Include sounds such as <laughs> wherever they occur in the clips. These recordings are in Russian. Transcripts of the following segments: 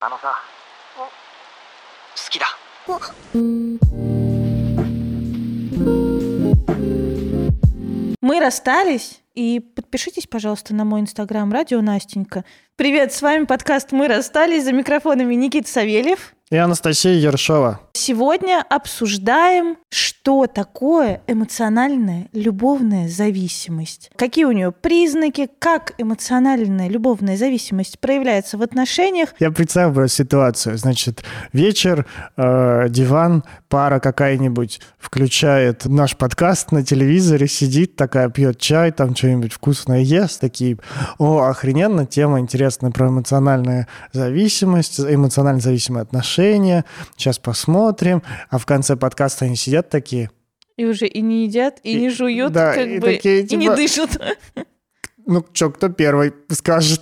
あのさ好きだ Мы расстались, и подпишитесь, пожалуйста, на мой инстаграм «Радио Настенька». Привет, с вами подкаст «Мы расстались» за микрофонами Никита Савельев. И Анастасия Ершова. Сегодня обсуждаем, что такое эмоциональная любовная зависимость. Какие у нее признаки, как эмоциональная любовная зависимость проявляется в отношениях. Я представил ситуацию. Значит, вечер, э, диван, пара какая-нибудь включает наш подкаст на телевизоре, сидит такая, пьет чай, там что-нибудь вкусное ест, такие, о, охрененно, тема интересная про эмоциональную зависимость, эмоционально зависимые отношения. Сейчас посмотрим. А в конце подкаста они сидят такие, И уже и не едят, и, И- не жуют, да, как и бы, такие, и не типа- дышат. Ну, что, кто первый скажет?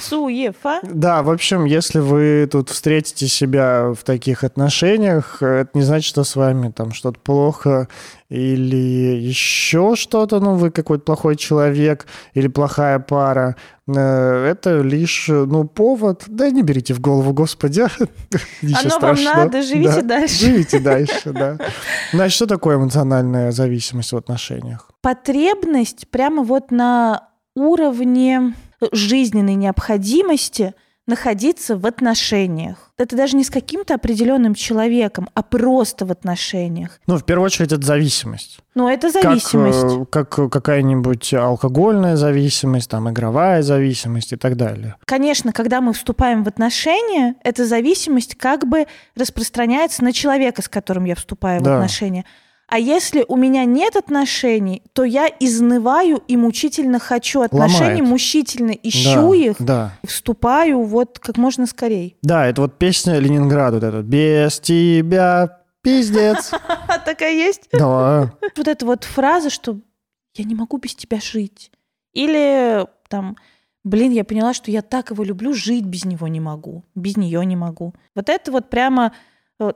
Суефа. Да, в общем, если вы тут встретите себя в таких отношениях, это не значит, что с вами там что-то плохо или еще что-то, ну, вы какой-то плохой человек или плохая пара. Э, Это лишь, ну, повод. Да не берите в голову, господи. <laughs> Ничего Оно вам страшного. надо, живите Да, дальше. Живите дальше, да. <laughs> Значит, что такое эмоциональная зависимость в отношениях? потребность прямо вот на уровне жизненной необходимости находиться в отношениях. Это даже не с каким-то определенным человеком, а просто в отношениях. Ну, в первую очередь, это зависимость. Но это Как, зависимость. э, Как, какая-нибудь алкогольная зависимость, там, игровая зависимость и так далее. Конечно, когда мы вступаем в отношения, эта зависимость как бы распространяется на человека, с которым я вступаю в Да. отношения. А если у меня нет отношений, то я изнываю и мучительно хочу отношений, Ломает. мучительно ищу да, их, Да. вступаю вот как можно скорее. Да, это вот песня Ленинграда, вот эта «Без тебя пиздец». <laughs> Такая есть? Да. Вот эта вот фраза, что я не могу без тебя жить. Или там, блин, я поняла, что я так его люблю, жить без него не могу, без нее не могу. Вот это вот прямо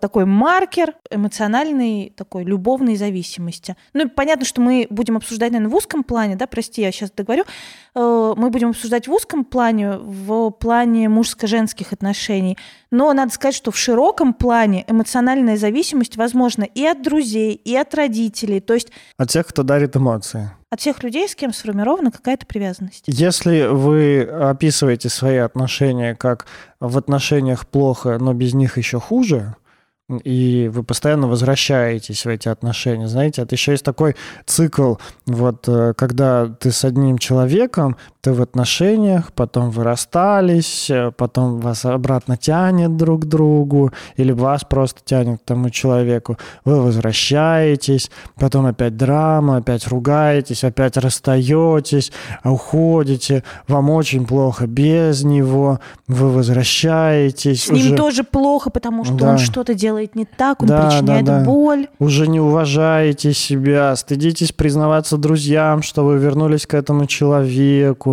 такой маркер эмоциональной такой любовной зависимости. Ну, понятно, что мы будем обсуждать, наверное, в узком плане, да, прости, я сейчас договорю, Э, мы будем обсуждать в узком плане, в плане мужско-женских отношений, но надо сказать, что в широком плане эмоциональная зависимость возможна и от друзей, и от родителей, то есть От тех, кто дарит эмоции. от всех людей, с кем сформирована какая-то привязанность. Если вы описываете свои отношения как в отношениях плохо, но без них еще хуже, и вы постоянно возвращаетесь в эти отношения. Знаете, это еще есть такой цикл, вот э, когда ты с одним человеком, ты в отношениях, потом вы расстались, э, потом вас обратно тянет друг к другу, или вас просто тянет к тому человеку, вы возвращаетесь, потом опять драма, опять ругаетесь, опять расстаетесь, уходите, вам очень плохо без него, вы возвращаетесь, С ним уже, тоже плохо, потому что Да. он что-то делает не так, он Да, причиняет да, да. боль. уже не уважаете себя, стыдитесь признаваться друзьям, что вы вернулись к этому человеку,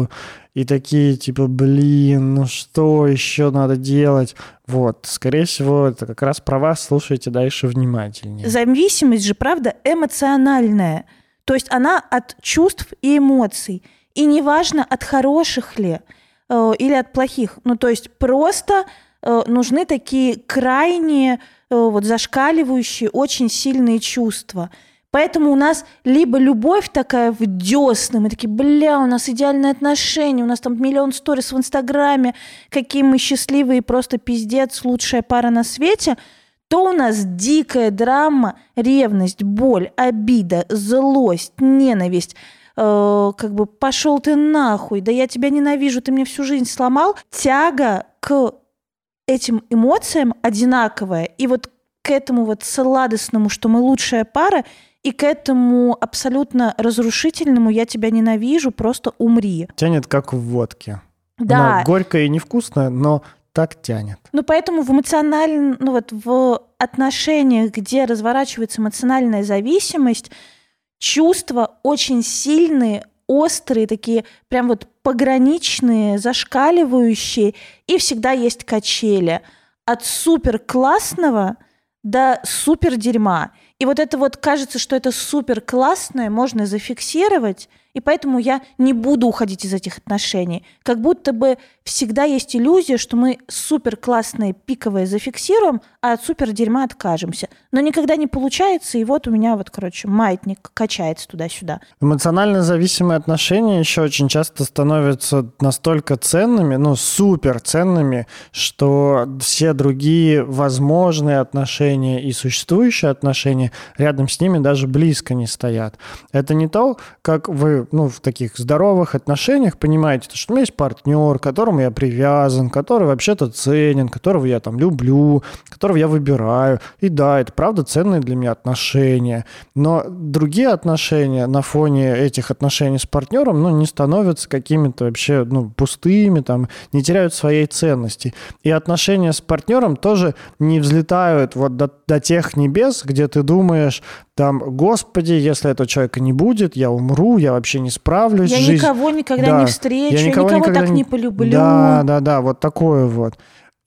и такие типа, блин, ну что еще надо делать? Вот, скорее всего, это как раз про вас, слушайте дальше внимательнее. Зависимость же, правда, эмоциональная. То есть она от чувств и эмоций. И неважно, от хороших ли э, или от плохих. Ну, то есть просто э, нужны такие крайние, э, вот зашкаливающие, очень сильные чувства. Поэтому у нас либо любовь такая в десны, мы такие, бля, у нас идеальные отношения, у нас там миллион сторис в Инстаграме, какие мы счастливые, просто пиздец, лучшая пара на свете – то у нас дикая драма, ревность, боль, обида, злость, ненависть. э, как бы пошел ты нахуй, да я тебя ненавижу, ты мне всю жизнь сломал. Тяга к этим эмоциям одинаковая. И вот к этому вот сладостному, что мы лучшая пара, и к этому абсолютно разрушительному «я тебя ненавижу, просто умри». Тянет как в водке. Да, Она горькая и невкусная, но так тянет. Ну, поэтому в эмоциональном, ну вот в отношениях, где разворачивается эмоциональная зависимость, чувства очень сильные, острые, такие прям вот пограничные, зашкаливающие, и всегда есть качели. От супер классного до супер дерьма. И вот это вот кажется, что это супер классное, можно зафиксировать И поэтому я не буду уходить из этих отношений. Как будто бы всегда есть иллюзия, что мы супер классные, пиковые зафиксируем, а от супер дерьма откажемся. Но никогда не получается, и вот у меня вот, короче, маятник качается туда-сюда. Эмоционально зависимые отношения еще очень часто становятся настолько ценными, ну, супер ценными, что все другие возможные отношения и существующие отношения рядом с ними даже близко не стоят. Это не то, как вы ну, в таких здоровых отношениях понимаете, что у меня есть партнер, к которому я привязан, который вообще-то ценен, которого я там люблю, которого я выбираю. И да, это правда ценные для меня отношения. Но другие отношения на фоне этих отношений с партнером, ну, не становятся какими-то вообще, ну, пустыми, там, не теряют своей ценности. И отношения с партнером тоже не взлетают вот до, до тех небес, где ты думаешь, там, господи, если этого человека не будет, я умру, я вообще не справлюсь. Я жизнь... никого никогда Да. не встречу, Я я никого никого, никогда так не- не полюблю. Да, да, да, вот такое вот.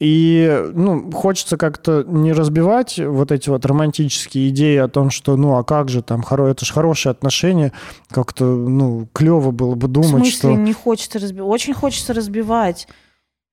И, ну, хочется как-то не разбивать вот эти вот романтические идеи о том, что, ну, а как же там, хоро- это же хорошие отношения, как-то, ну, клево было бы В думать, смысле что... не хочется разбивать? Очень хочется разбивать.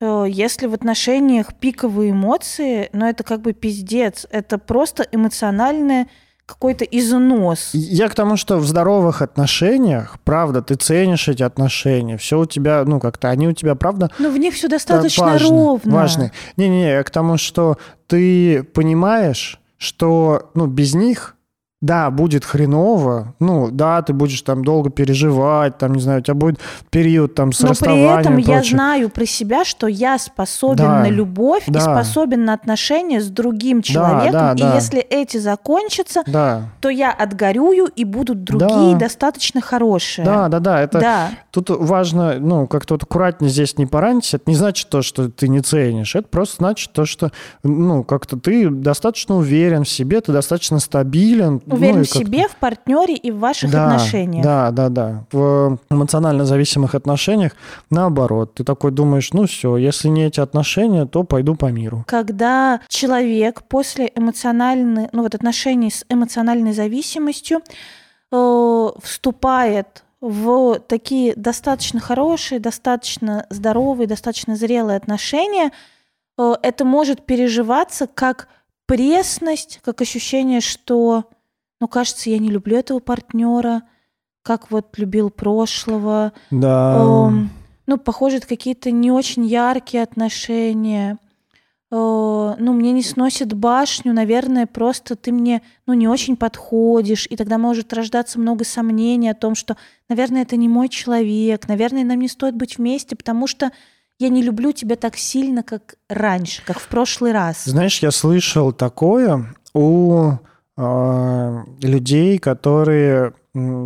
Э, Если в отношениях пиковые эмоции, но это как бы пиздец. Это просто эмоциональный какой-то износ. Я к тому, что в здоровых отношениях, правда, ты ценишь эти отношения, все у тебя, ну, как-то они у тебя, правда, Но в них все достаточно важно, ровно. Важно. Не-не, я к тому, что ты понимаешь, что ну, без них, да, будет хреново, ну, да, ты будешь там долго переживать, там, не знаю, у тебя будет период там с Но при этом и я знаю про себя, что я способен Да, на любовь и да. способен на отношения с другим человеком. да, и да. если эти закончатся, Да, то я отгорюю, и будут другие Да. достаточно хорошие. да, да, да, это Да. Тут важно, ну, как-то вот аккуратнее здесь не поранить. Это не значит то, что ты не ценишь. Это просто значит то, что, ну, как-то ты достаточно уверен в себе, ты достаточно стабилен. Ну, Уверен и в себе, в партнере и в ваших да, отношениях. Да, да, да. В эмоционально зависимых отношениях наоборот. Ты такой думаешь, ну все, если не эти отношения, то пойду по миру. Когда человек после эмоциональной, ну вот отношений с эмоциональной зависимостью э, вступает в такие достаточно хорошие, достаточно здоровые, достаточно зрелые отношения, э, это может переживаться как пресность, как ощущение, что, ну, кажется, я не люблю этого партнера, как вот любил прошлого, Да. Эм, ну, похоже, это какие-то не очень яркие отношения. Э, ну, мне не сносит башню, наверное, просто ты мне, ну, не очень подходишь, и тогда может рождаться много сомнений о том, что, наверное, это не мой человек, наверное, нам не стоит быть вместе, потому что я не люблю тебя так сильно, как раньше, как в прошлый раз. Знаешь, я слышал такое у людей, которые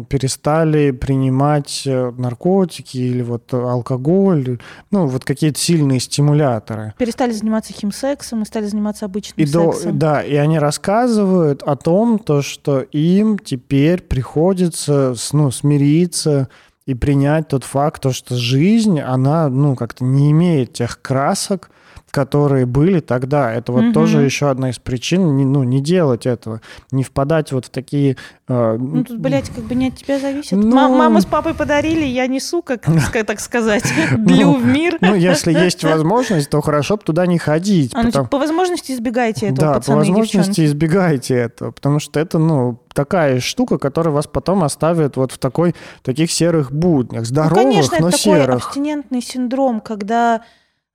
перестали принимать э, наркотики или вот алкоголь, ну, вот какие-то сильные стимуляторы. Перестали заниматься химсексом и стали заниматься обычным И до- сексом. да, и они рассказывают о том, то, что им теперь приходится ну, смириться и принять тот факт, то, что жизнь, она ну, как-то не имеет тех красок, которые были тогда. Это вот Мгм. тоже еще одна из причин не, ну, не делать этого, не впадать вот в такие... э, Ну, тут, блядь, как бы не от тебя зависит. Ну- Ма- Мама с папой подарили, я несу, как, <laughs> так сказать, длю в мир. Ну, если есть <laughs> возможность, то хорошо бы туда не ходить. А, ну, по возможности избегайте этого, да, по возможности избегайте этого, потому что это, ну, такая штука, которая вас потом оставит вот в такой, таких серых буднях, Ну, здоровых, конечно, но это такой серых. абстинентный синдром, когда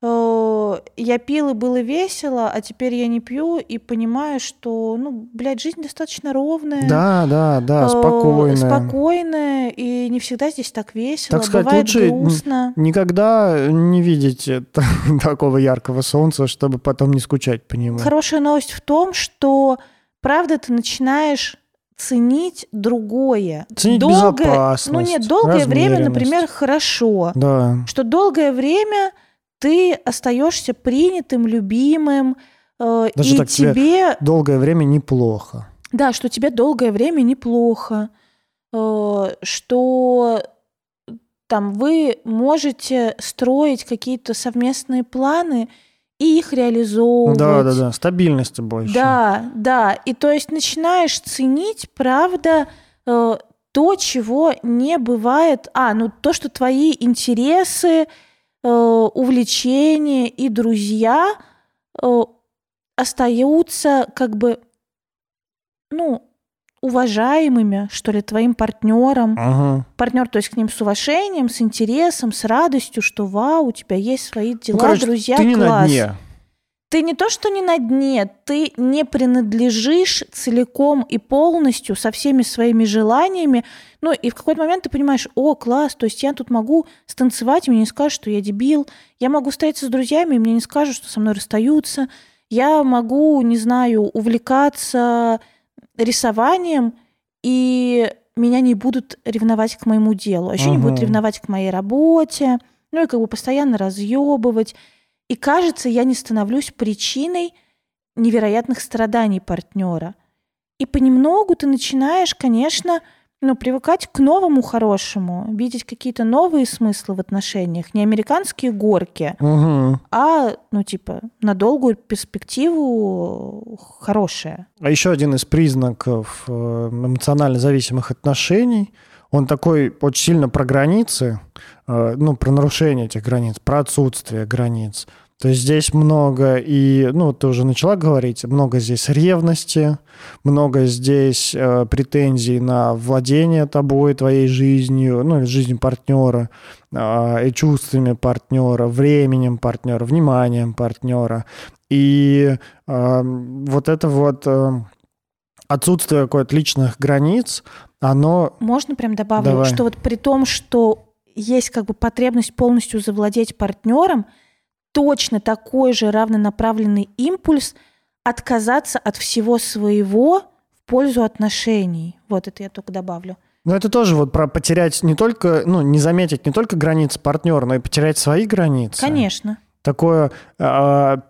я пил и было весело, а теперь я не пью и понимаю, что, ну, блядь, жизнь достаточно ровная. Да, да, да, э, спокойно. Спокойная, и не всегда здесь так весело. Так сказать, Бывает лучше грустно. Никогда не видите та- <laughs> такого яркого солнца, чтобы потом не скучать по нему. Хорошая новость в том, что, правда, ты начинаешь ценить другое. Ценить Долгое- безопасность, Ну нет, долгое время, например, хорошо. Да. Что долгое время ты остаешься принятым, любимым, э, Даже и так тебе- тебе, Долгое время неплохо. да, что тебе долгое время неплохо, э, что там вы можете строить какие-то совместные планы и их реализовывать. Да, да, да. Стабильности больше. Да, да. И то есть начинаешь ценить, правда, э, то, чего не бывает. А, ну то, что твои интересы, увлечения и друзья э, остаются как бы, ну, уважаемыми, что ли, твоим партнером. Ага. Партнер, то есть к ним с уважением, с интересом, с радостью, что вау, у тебя есть свои дела, Ну, короче, друзья, ты не на класс. дне. Ты не то, что не на дне, ты не принадлежишь целиком и полностью со всеми своими желаниями. Ну, и в какой-то момент ты понимаешь, о, класс, то есть я тут могу станцевать, и мне не скажут, что я дебил. Я могу встретиться с друзьями, и мне не скажут, что со мной расстаются. Я могу, не знаю, увлекаться рисованием, и меня не будут ревновать к моему делу. А еще не будут Ага. ревновать к моей работе. Ну и как бы постоянно разъебывать. И кажется, я не становлюсь причиной невероятных страданий партнера. И понемногу ты начинаешь, конечно, ну, привыкать к новому хорошему, видеть какие-то новые смыслы в отношениях, не американские горки, Мгм. а, ну, типа, на долгую перспективу хорошее. А еще один из признаков э, эмоционально зависимых отношений, он такой очень сильно про границы, э, ну, про нарушение этих границ, про отсутствие границ. То есть здесь много и, ну, ты уже начала говорить, много здесь ревности, много здесь э, претензий на владение тобой, твоей жизнью, ну, или жизнью партнера, э, и чувствами партнера, временем партнера, вниманием партнера. И э, вот это вот э, отсутствие какой-то личных границ, оно... Можно прям добавлю, Давай. что вот при том, что есть как бы потребность полностью завладеть партнером, точно такой же равнонаправленный импульс отказаться от всего своего в пользу отношений. Вот это я только добавлю. Ну, это тоже вот про потерять не только, ну, не заметить не только границы партнера, но и потерять свои границы. Конечно. Такое, а,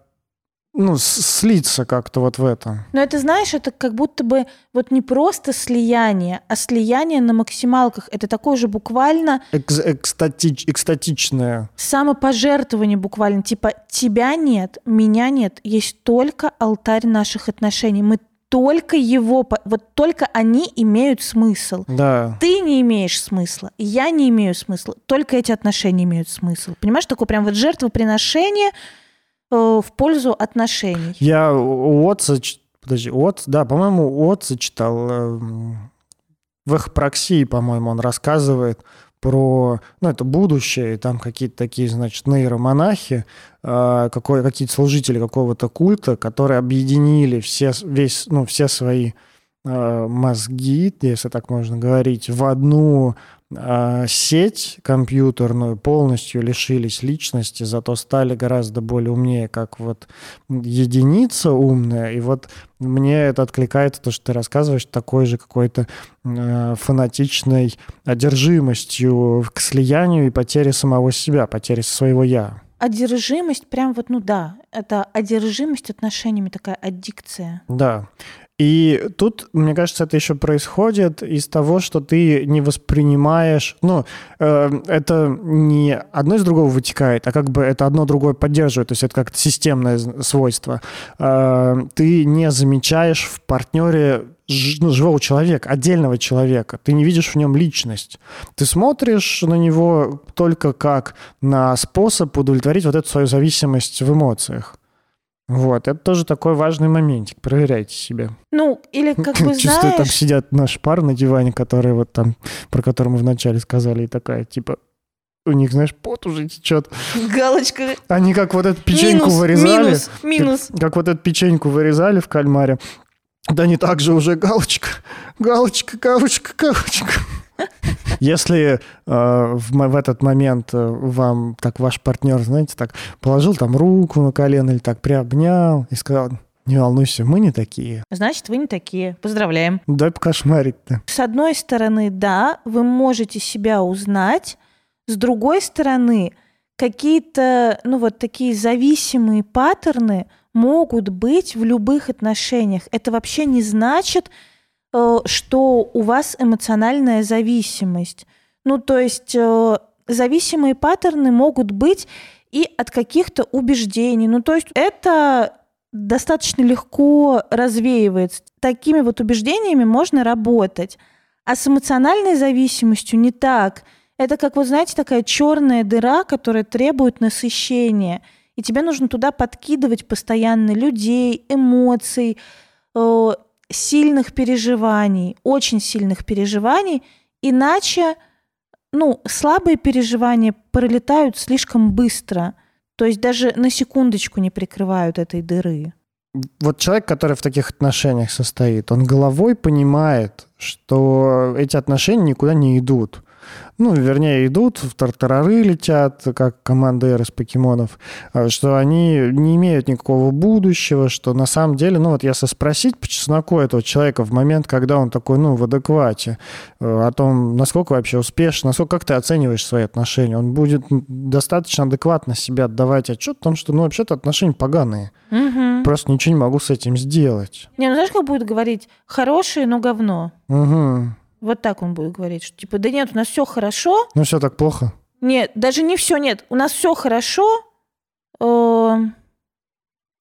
ну, слиться как-то вот в этом. Но это, знаешь, это как будто бы вот не просто слияние, а слияние на максималках. Это такое же буквально Экс- экстатич- экстатичное. самопожертвование буквально. Типа тебя нет, меня нет, есть только алтарь наших отношений. Мы только его, вот только они имеют смысл. Да. Ты не имеешь смысла, я не имею смысла, только эти отношения имеют смысл. Понимаешь, такое прям вот жертвоприношение в пользу отношений. Я у Отца, подожди, у Отца, да, по-моему, у Отца читал, эм, в их проксии, по-моему, он рассказывает про, ну, это будущее, там какие-то такие, значит, нейромонахи, э, какой, какие-то служители какого-то культа, которые объединили все, весь, ну, все свои э, мозги, если так можно говорить, в одну э, сеть компьютерную, полностью лишились личности, зато стали гораздо более умнее, как вот единица умная. И вот мне это откликается, то, что ты рассказываешь, такой же какой-то э, фанатичной одержимостью к слиянию и потере самого себя, потере своего «я». Одержимость, прям вот, ну да, это одержимость отношениями, такая аддикция. Да. И тут, мне кажется, это еще происходит из того, что ты не воспринимаешь, ну, э, это не одно из другого вытекает, а как бы это одно другое поддерживает, то есть это как-то системное свойство. Э, ты не замечаешь в партнере ну, живого человека, отдельного человека. Ты не видишь в нем личность. Ты смотришь на него только как на способ удовлетворить вот эту свою зависимость в эмоциях. Вот, это тоже такой важный моментик. Проверяйте себя. Ну, или как бы <laughs> Чувствую, там знаешь, сидят наши пары на диване, которые вот там, про которые мы вначале сказали, и такая, типа, у них, знаешь, пот уже течет. галочка, Они как вот эту печеньку минус, вырезали, минус, минус. как вот эту печеньку вырезали в кальмаре, да не так же уже галочка, галочка, галочка, галочка. Если э, в, в этот момент э, вам так ваш партнер, знаете, так положил там руку на колено или так приобнял и сказал, не волнуйся, мы не такие. Значит, вы не такие. Поздравляем. Дай покошмарить-то. С одной стороны, да, вы можете себя узнать. С другой стороны, какие-то, ну вот такие зависимые паттерны могут быть в любых отношениях. Это вообще не значит, э, что у вас эмоциональная зависимость. Ну, то есть э, зависимые паттерны могут быть и от каких-то убеждений. Ну, то есть это достаточно легко развеивается. Такими вот убеждениями можно работать. А с эмоциональной зависимостью не так. Это как, вот знаете, такая черная дыра, которая требует насыщения. И тебе нужно туда подкидывать постоянно людей, эмоций, э, сильных переживаний, очень сильных переживаний. Иначе, ну, слабые переживания пролетают слишком быстро. То есть даже на секундочку не прикрывают этой дыры. Вот человек, который в таких отношениях состоит, он головой понимает, что эти отношения никуда не идут ну, вернее, идут, в тартарары летят, как командир из покемонов, а, что они не имеют никакого будущего, что на самом деле, ну, вот если спросить по чесноку этого человека в момент, когда он такой, ну, в адеквате, э, о том, насколько вообще успешно, насколько, как ты оцениваешь свои отношения, он будет достаточно адекватно себе отдавать отчет о том, что, ну, вообще-то отношения поганые. Угу. Просто ничего не могу с этим сделать. Не, ну знаешь, как будет говорить? Хорошие, но говно. Угу. Вот так он будет говорить, что типа, да нет, у нас все хорошо. Ну все так плохо. Нет, даже не все, нет, у нас все хорошо, э, но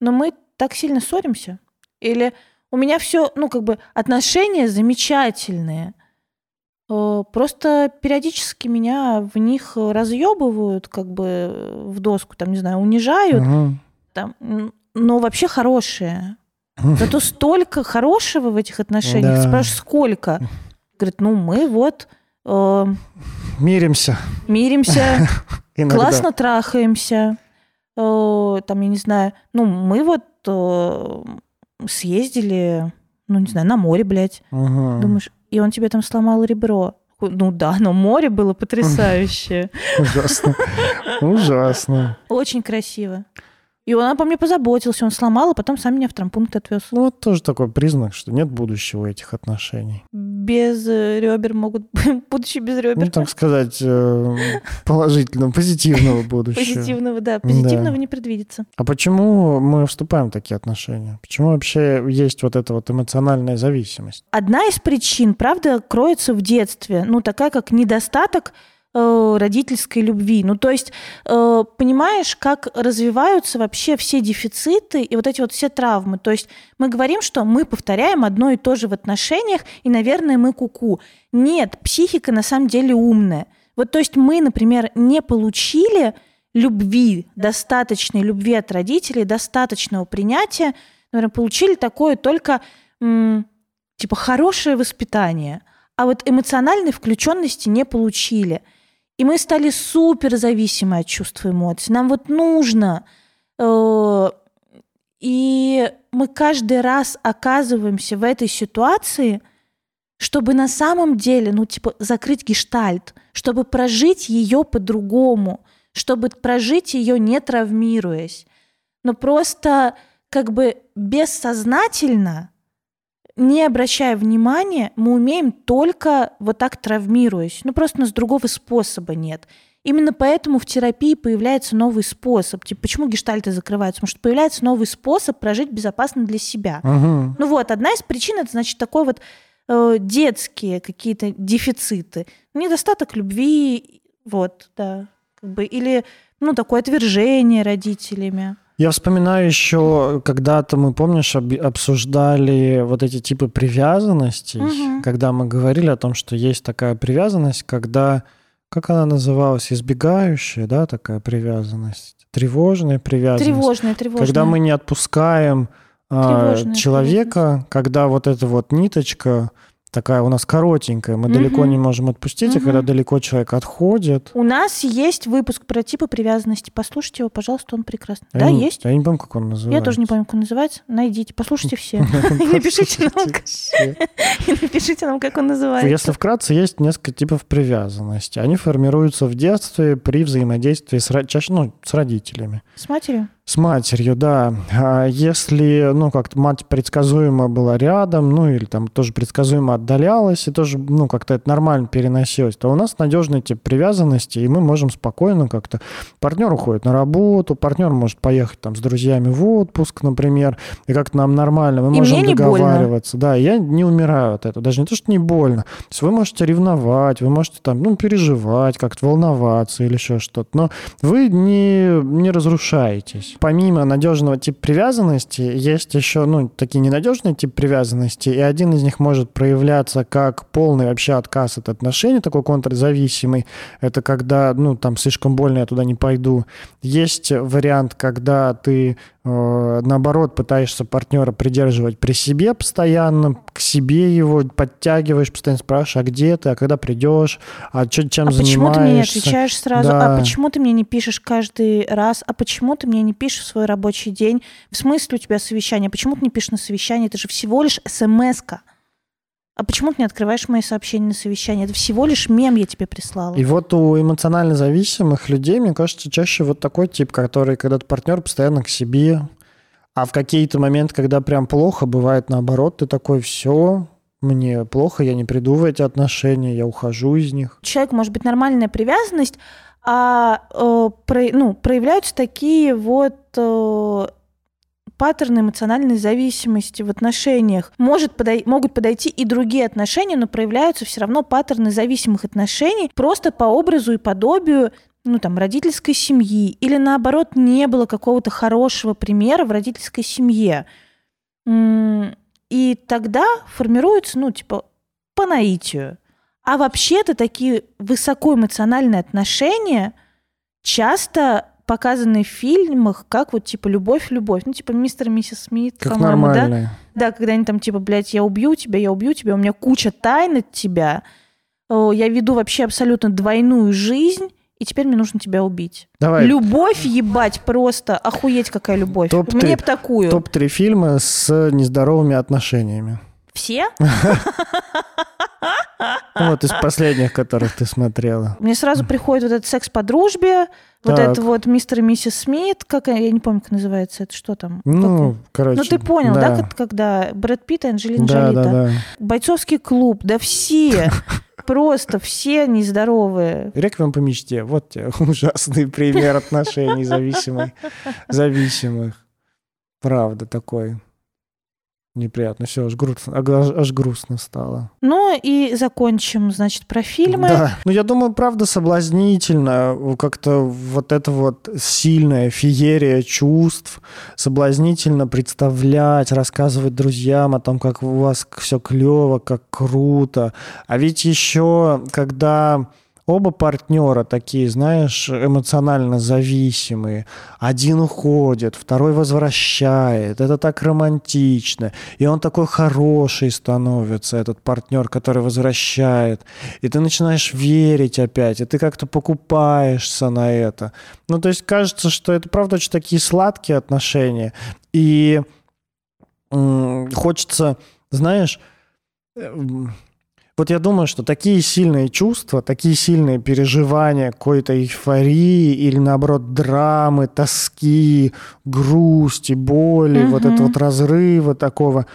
мы так сильно ссоримся. Или у меня все, ну как бы отношения замечательные. Э, просто периодически меня в них разъебывают, как бы в доску, там, не знаю, унижают. Угу. Там, но вообще хорошие. <laughs> Зато столько хорошего в этих отношениях. Да. Спрашиваешь, сколько? <laughs> Говорит, ну мы вот э, Миримся. миримся, <laughs> классно трахаемся. Э, там, я не знаю, ну мы вот э, съездили, ну не знаю, на море, блядь. Мгм. Думаешь, и он тебе там сломал ребро. Ну да, но море было потрясающее. <laughs> Ужасно. Ужасно. Очень красиво. И он обо мне позаботился, он сломал, а потом сам меня в травмпункт отвез. Ну, вот тоже такой признак, что нет будущего этих отношений. Без э, ребер могут, <laughs> будучи без Ну, ребер. так сказать, э, положительного, позитивного <laughs> будущего. Позитивного, да, позитивного не предвидится. А почему мы вступаем в такие отношения? Почему вообще есть вот эта вот эмоциональная зависимость? Одна из причин, правда, кроется в детстве, ну, такая как недостаток э, родительской любви. Ну, то есть, э, понимаешь, как развиваются вообще все дефициты и вот эти вот все травмы. То есть мы говорим, что мы повторяем одно и то же в отношениях, и, наверное, мы куку. Нет, психика на самом деле умная. Вот, то есть мы, например, не получили любви, достаточной любви от родителей, достаточного принятия, наверное, получили такое только типа хорошее воспитание, а вот эмоциональной включенности не получили. И мы стали супер зависимы от чувств и эмоций. Нам вот нужно. э, И мы каждый раз оказываемся в этой ситуации, чтобы на самом деле, ну, типа, закрыть гештальт, чтобы прожить ее по-другому, чтобы прожить ее не травмируясь. Но просто как бы бессознательно, не обращая внимания, мы умеем только вот так травмируясь. Ну, просто у нас другого способа нет. Именно поэтому в терапии появляется новый способ. Типа, почему гештальты закрываются? Потому что появляется новый способ прожить безопасно для себя. Мгм. Ну вот, одна из причин это, значит, такой вот э, детские какие-то дефициты. Недостаток любви, вот, да. Как бы, или, ну, такое отвержение родителями. Я вспоминаю еще, когда-то мы, помнишь, об- обсуждали вот эти типы привязанностей, Мгм. когда мы говорили о том, что есть такая привязанность, когда, как она называлась, избегающая, да, такая привязанность, тревожная привязанность. Тревожное, тревожное. Когда мы не отпускаем а, Тревожная человека, когда вот эта вот ниточка такая у нас коротенькая, мы Мгм. далеко не можем отпустить, и Мгм. когда далеко человек отходит. У нас есть выпуск про типы привязанности. Послушайте его, пожалуйста, он прекрасный. я да, не- есть. Я не помню, как он называется. Я тоже не помню, как он называется. Найдите, послушайте <laughs> все. И напишите нам, <laughs> и напишите нам, как он называется. Если вкратце, есть несколько типов привязанности. Они формируются в детстве при взаимодействии с, ну, с родителями. С матерью? С матерью, да. А если, ну, как-то мать предсказуемо была рядом, ну, или там тоже предсказуемо отдалялась, и тоже, ну, как-то это нормально переносилось, то у нас надежный тип привязанности, и мы можем спокойно как-то... Партнер уходит на работу, партнер может поехать там с друзьями в отпуск, например, и как-то нам нормально, мы И можем не больно. договариваться. Да, я не умираю от этого. Даже не то, что не больно. То есть вы можете ревновать, вы можете там, ну, переживать, как-то волноваться или еще что-то, но вы не, не разрушаетесь. Помимо надежного типа привязанности, есть еще, ну, такие ненадежные типы привязанности, и один из них может проявляться как полный вообще отказ от отношений, такой контрзависимый. Это когда, ну, там, слишком больно, я туда не пойду. Есть вариант, когда ты наоборот, пытаешься партнера придерживать при себе постоянно, к себе его подтягиваешь, постоянно спрашиваешь, а где ты, а когда придешь, а чё, чем а занимаешься. почему ты мне не отвечаешь сразу? Да. А почему ты мне не пишешь каждый раз? А почему ты мне не пишешь в свой рабочий день? В смысле у тебя совещание? Почему ты не пишешь на совещание? Это же всего лишь смс-ка. А почему ты не открываешь мои сообщения на совещание? Это всего лишь мем я тебе прислала. И вот у эмоционально зависимых людей, мне кажется, чаще вот такой тип, который, когда партнер постоянно к себе, а в какие-то моменты, когда прям плохо, бывает наоборот, ты такой, все, мне плохо, я не приду в эти отношения, я ухожу из них. Человек может быть нормальная привязанность, а э, про, ну, проявляются такие вот э, паттерны эмоциональной зависимости в отношениях. Может подой- могут подойти и другие отношения, но проявляются все равно паттерны зависимых отношений просто по образу и подобию ну, там, родительской семьи, или наоборот, не было какого-то хорошего примера в родительской семье. И тогда формируется, ну, типа, по наитию. А вообще-то такие высокоэмоциональные отношения часто показаны в фильмах, как вот типа любовь-любовь. Ну, типа мистер и миссис Смит, Как по-моему, да? нормальные. Да, когда они там типа, блядь, я убью тебя, я убью тебя, у меня куча тайн от тебя. О, Я веду вообще абсолютно двойную жизнь, и теперь мне нужно тебя убить. Давай, Любовь, ебать, просто охуеть какая любовь. Топ-три. Мне б такую. топ-3 фильма с нездоровыми отношениями. Все? <laughs> Вот из последних, которых ты смотрела. Мне сразу приходит вот этот секс по дружбе, вот это вот мистер и миссис Смит, как я не помню, как называется это, что там? Ну, Как- короче. ну ты понял, да, как- когда Брэд Питт и Анджелина Да, Джоли, да, да? да. Бойцовский клуб, да все, <laughs> просто все нездоровые. Реквием по мечте. Вот тебе <laughs> ужасный пример отношений зависимых. зависимых. Правда, такой. Неприятно. Все, аж грустно, аж, грустно стало. Ну и закончим, значит, про фильмы. Да. Ну, я думаю, правда, соблазнительно. Как-то вот это вот сильная феерия чувств. Соблазнительно представлять, рассказывать друзьям о том, как у вас все клево, как круто. А ведь еще, когда оба партнера такие, знаешь, эмоционально зависимые. Один уходит, второй возвращает. Это так романтично. И он такой хороший становится, этот партнер, который возвращает. И ты начинаешь верить опять, и ты как-то покупаешься на это. Ну, то есть кажется, что это, правда, очень такие сладкие отношения. И м, хочется, знаешь, эм, вот я думаю, что такие сильные чувства, такие сильные переживания какой-то эйфории или, наоборот, драмы, тоски, грусти, боли, вот Мгм. это вот разрыва такого,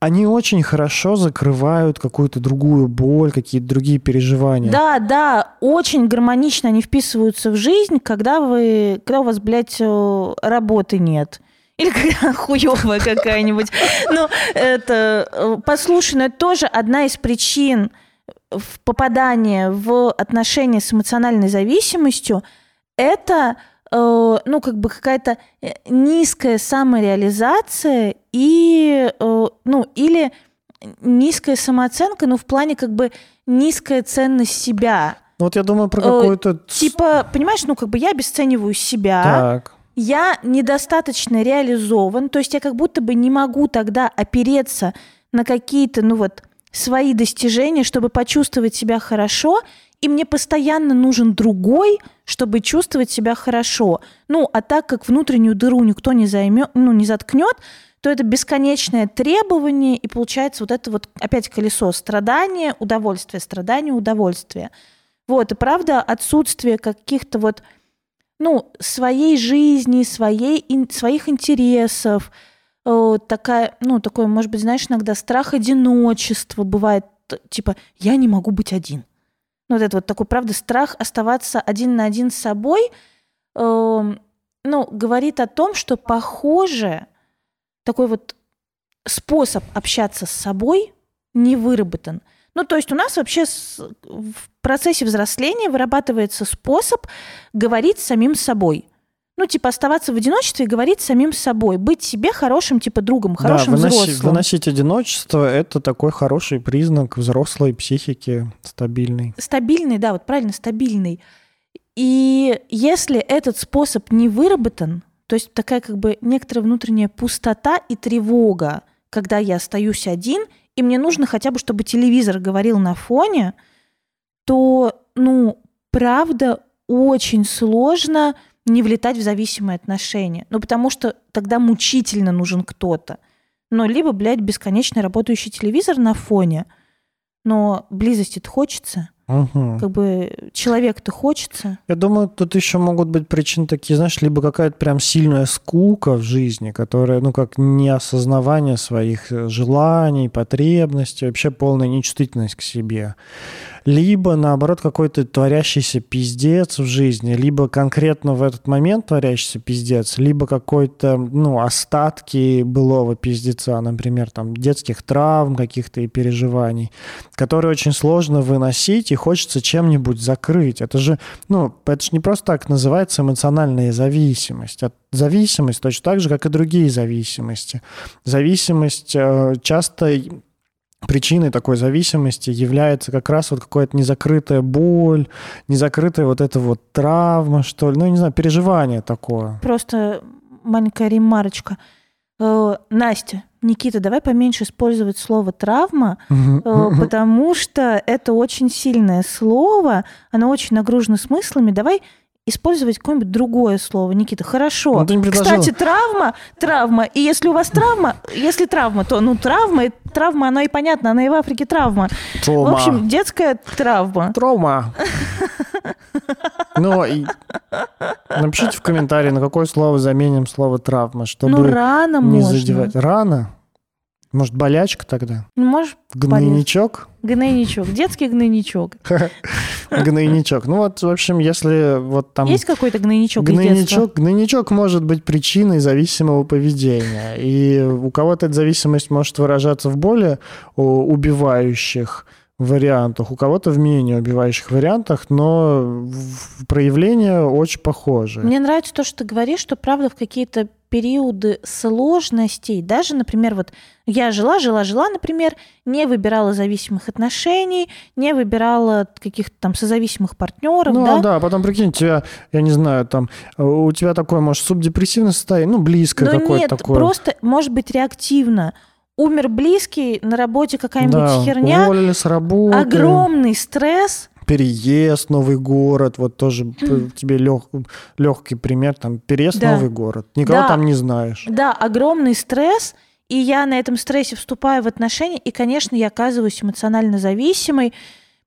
они очень хорошо закрывают какую-то другую боль, какие-то другие переживания. Да, да, очень гармонично они вписываются в жизнь, когда вы, когда у вас, блядь, э, работы нет. Или когда хуевая какая-нибудь. Ну, это, э, послушай, но это тоже одна из причин попадания в отношения с эмоциональной зависимостью. Это, э, ну, как бы какая-то э, низкая самореализация и, ну, или низкая самооценка, ну, в плане как бы низкая ценность себя. Ну, Вот я думаю про какую-то... Типа, понимаешь, ну, как бы я обесцениваю себя, Так. Я недостаточно реализован, то есть я как будто бы не могу тогда опереться на какие-то, ну вот, свои достижения, чтобы почувствовать себя хорошо, и мне постоянно нужен другой, чтобы чувствовать себя хорошо. Ну, а так как внутреннюю дыру никто не займет, ну, не заткнет, то это бесконечное требование, и получается вот это вот опять колесо страдания, удовольствия, страдания, удовольствия. Вот, и правда, отсутствие каких-то вот ну, своей жизни, своей, ин- своих интересов, э, такая, ну, такой, может быть, знаешь, иногда страх одиночества бывает, типа, я не могу быть один. Ну, вот это вот такой, правда, страх оставаться один на один с собой, эм, ну, говорит о том, что, похоже, такой вот способ общаться с собой не выработан. Ну, то есть у нас вообще в процессе взросления вырабатывается способ говорить с самим собой. ну, типа, оставаться в одиночестве и говорить самим собой, быть себе хорошим, типа, другом, хорошим да, выноси- взрослым. выносить одиночество – это такой хороший признак взрослой психики, стабильной. Стабильный, да, вот правильно, стабильный. И если этот способ не выработан, то есть такая как бы некоторая внутренняя пустота и тревога, когда я остаюсь один, и мне нужно хотя бы, чтобы телевизор говорил на фоне, то, ну, правда, очень сложно не влетать в зависимые отношения. Ну, потому что тогда мучительно нужен кто-то. Но либо, блядь, бесконечно работающий телевизор на фоне, но близости-то хочется. Мгм. Как бы человек-то хочется. Я думаю, тут еще могут быть причины такие, знаешь, либо какая-то прям сильная скука в жизни, которая, ну, как неосознавание своих э, желаний, потребностей, вообще полная нечувствительность к себе. Либо, наоборот, какой-то творящийся пиздец в жизни, либо конкретно в этот момент творящийся пиздец, либо какой-то, ну, остатки былого пиздеца, например, там, детских травм каких-то и переживаний, которые очень сложно выносить и хочется чем-нибудь закрыть. Это же, ну, это же не просто так называется эмоциональная зависимость. От- Зависимость точно так же, как и другие зависимости. Зависимость э, часто причиной такой зависимости является как раз вот какая-то незакрытая боль, незакрытая вот эта вот травма, что ли, ну, не знаю, переживание такое. Просто маленькая ремарочка. Э, Настя, Никита, давай поменьше использовать слово травма, э, потому что это очень сильное слово, оно очень нагружено смыслами. Давай использовать какое-нибудь другое слово, Никита. Хорошо. Ну. Кстати, травма, травма. И если у вас травма, если травма, то ну травма, травма, оно и понятно, она и в Африке травма. В Травма. общем, детская травма. Травма. Ну, и напишите в комментарии, на какое слово заменим слово травма, чтобы ну рано не можно. задевать. Рано? Может, болячка тогда? Ну, Можешь Гнойничок? Гнойничок, детский гнойничок. <laughs> Гнойничок. Ну вот, в общем, если вот там... Есть какой-то гнойничок? Гнойничок, гнойничок может быть причиной зависимого поведения. И у кого-то эта зависимость может выражаться в более убивающих вариантах, у кого-то в менее убивающих вариантах, но проявления очень похожи. Мне нравится то, что ты говоришь, что правда в какие-то периоды сложностей, даже, например, вот я жила, жила, жила, например, не выбирала зависимых отношений, не выбирала каких-то там созависимых партнеров, Ну да? да, потом прикинь, у тебя, я не знаю, там, э, у тебя такое, может, субдепрессивное состояние, ну, близкое Но какое-то нет, такое. просто может быть реактивно. Умер близкий, на работе какая-нибудь да, херня, уволили с работы. огромный стресс, переезд, новый город, вот тоже <clears throat> тебе легкий пример, там, переезд Да. новый город. Никого Да. там не знаешь. Да, огромный стресс, и я на этом стрессе вступаю в отношения, и, конечно, я оказываюсь эмоционально зависимой,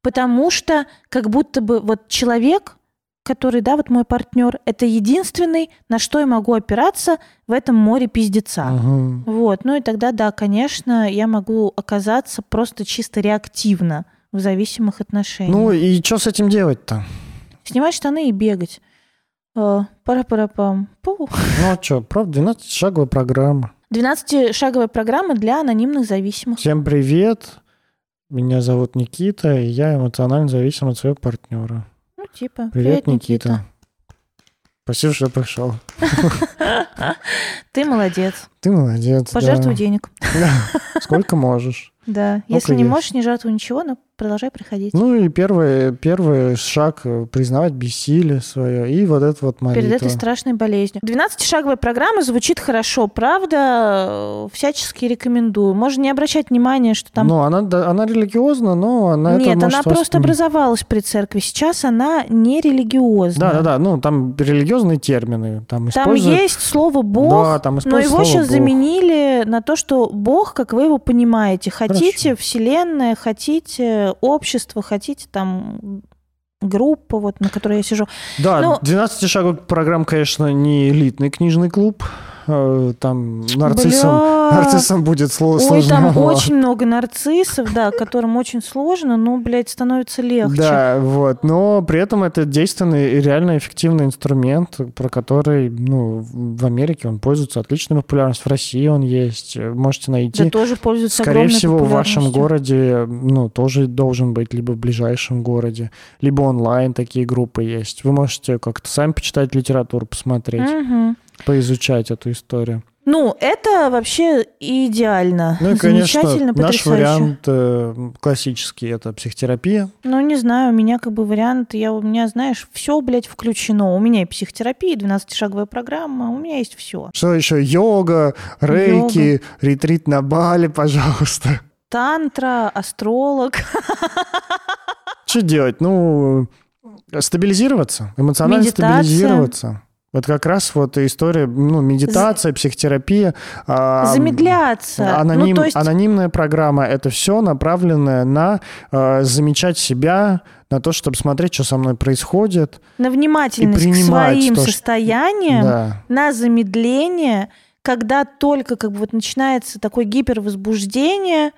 потому что как будто бы вот человек, который, да, вот мой партнер, это единственный, на что я могу опираться в этом море пиздеца. Мгм. Вот, ну и тогда, да, конечно, я могу оказаться просто чисто реактивно в зависимых отношениях. Ну и что с этим делать-то? Снимать штаны и бегать. Э, Пара-пара-пам. Пу. Ну а что, правда, 12-шаговая программа. 12-шаговая программа для анонимных зависимых. Всем привет, меня зовут Никита, и я эмоционально зависим от своего партнера. Ну, типа. Привет, Никита. Спасибо, что пришел. Ты молодец. Ты молодец. Пожертвуй да. денег. <laughs> Сколько можешь. Да. Ну, Если не можешь, не жертвуй ничего, но продолжай приходить. Ну и первый, первый шаг э, признавать бессилие свое. И вот это вот молитва. Перед этой страшной болезнью. 12-шаговая программа звучит хорошо, правда, э, всячески рекомендую. Можно не обращать внимания, что там... Ну, она, она религиозна, но она это Нет, может она просто образовалась при церкви. Сейчас она не религиозная. Да, да, да. Ну, там религиозные термины. Там, Там есть слово Бог, Да, там но его сейчас «Бог». заменили на то, что Бог, как вы его понимаете, хотите Хорошо. вселенная, хотите общество, хотите там группа, вот, на которой я сижу. Да, Ну- 12 шагов программ, конечно, не элитный книжный клуб. Э, там нарциссам, Бля. нарциссам будет сло- Ой, там <laughs> очень много нарциссов, да, которым очень сложно, но, блядь, становится легче. Да, вот. Но при этом это действенный и реально эффективный инструмент, про который, ну, в Америке он пользуется отличной популярностью, в России он есть. Можете найти. Да тоже пользуются Скорее всего, в вашем городе, ну, тоже должен быть либо в ближайшем городе, либо онлайн такие группы есть. Вы можете как-то сами почитать литературу, посмотреть, Мгм. Поизучать эту историю. Ну, это вообще идеально. Ну и, конечно, Замечательно, наш вариант э, классический — это психотерапия. Ну, не знаю, у меня как бы вариант, я, у меня, знаешь, все, блядь, включено. У меня и психотерапия, и 12-шаговая программа, у меня есть все. Что еще? Йога, рейки, ретрит на Бали, пожалуйста. Тантра, астролог. Что делать? Ну, стабилизироваться, эмоционально Медитация. стабилизироваться. Вот как раз вот история, ну, медитация, психотерапия. а, Замедляться. Аноним- ну, есть, Анонимная программа — это все направленное на э, замечать себя, на то, чтобы смотреть, что со мной происходит. на внимательность к своим то, что- состояниям, Да. на замедление, когда только как бы вот начинается такое гипервозбуждение,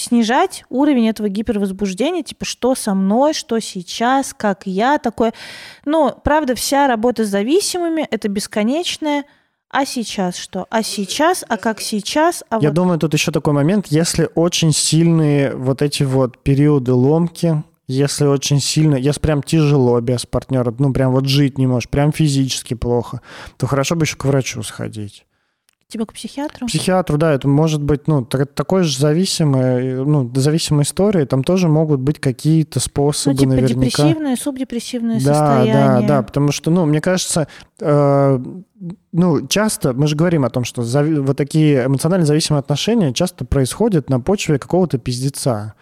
снижать уровень этого гипервозбуждения, типа что со мной, что сейчас, как я, такое. Но, правда, вся работа с зависимыми — это бесконечное. А сейчас что? А сейчас? А как сейчас? А Я вот думаю, тут еще такой момент, если очень сильные вот эти вот периоды ломки, если очень сильно, если прям тяжело без партнера, ну прям вот жить не можешь, прям физически плохо, то хорошо бы еще к врачу сходить. Типа к психиатру? Психиатру, да, это может быть, ну, так- такой же зависимый, ну, зависимой истории, там тоже могут быть какие-то Ну, способы типа наверняка. депрессивное, субдепрессивное Да, состояние. да, да, потому что, ну, мне кажется, ну, часто мы же говорим о том, что зави- вот такие эмоционально зависимые отношения часто происходят на почве какого-то пиздеца.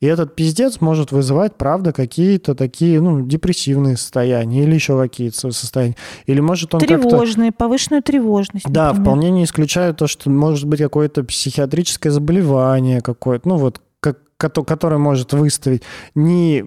И этот пиздец может вызывать, правда, какие-то такие, ну, депрессивные состояния или еще какие-то со- состояния. Или может он как-то... Тревожные, повышенную тревожность. Да, например. вполне не исключаю то, что может быть какое-то психиатрическое заболевание какое-то, ну вот, как, кото- которое может выставить не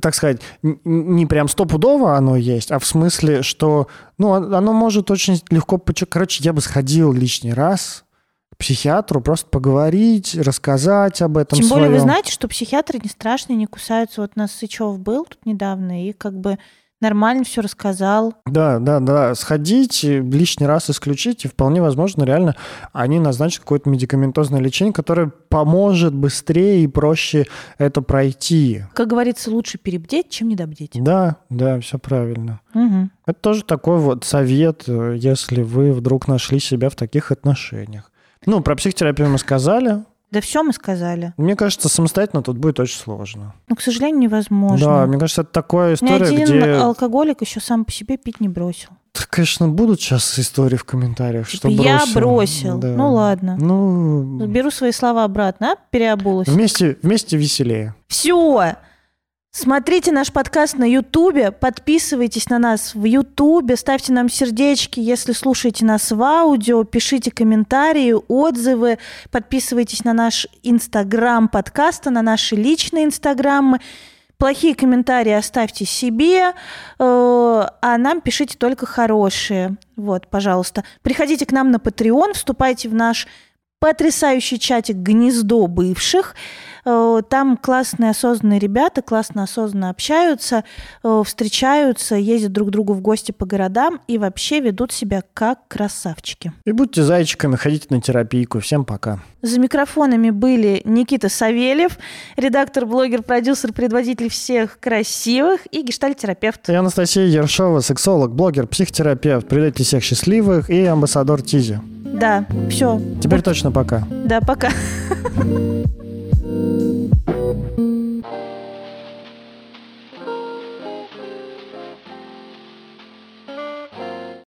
так сказать, не прям стопудово оно есть, а в смысле, что, ну, оно может очень легко... Короче, я бы сходил лишний раз к психиатру, просто поговорить, рассказать об этом Тем более вы своем. знаете, что психиатры не страшные, не кусаются. Вот у нас Сычев был тут недавно и как бы нормально все рассказал. Да, да, да. Сходить, и лишний раз исключить, и вполне возможно, реально, они назначат какое-то медикаментозное лечение, которое поможет быстрее и проще это пройти. Как говорится, лучше перебдеть, чем недобдеть. Да, да, все правильно. Мгм. Это тоже такой вот совет, э, если вы вдруг нашли себя в таких отношениях. Ну, про психотерапию мы сказали. Да все мы сказали. Мне кажется, самостоятельно тут будет очень сложно. Но, к сожалению, невозможно. Да, мне кажется, это такая Ни история, один где... алкоголик еще сам по себе пить не бросил. Конечно, будут сейчас истории в комментариях, что Типа, я бросил. бросил. Да. Ну ладно. Ну, Беру свои слова обратно, а? переобулась. Вместе, вместе веселее. Все. Смотрите наш подкаст на Ютубе, подписывайтесь на нас в Ютубе, ставьте нам сердечки, если слушаете нас в аудио, пишите комментарии, отзывы, подписывайтесь на наш Инстаграм подкаста, на наши личные Инстаграмы. Плохие комментарии оставьте себе, э, а нам пишите только хорошие. Вот, пожалуйста. Приходите к нам на Patreon, вступайте в наш потрясающий чатик «Гнездо бывших». Э, Там классные осознанные ребята, классно осознанно общаются, э, встречаются, ездят друг к другу в гости по городам и вообще ведут себя как красавчики. И будьте зайчиками, ходите на терапийку. Всем пока. За микрофонами были Никита Савельев, редактор, блогер, продюсер, предводитель всех красивых и гештальтерапевт. Я Анастасия Ершова, сексолог, блогер, психотерапевт, предатель всех счастливых и амбассадор Тизи. Да, все. Теперь точно пока. Да, пока. <laughs> thank you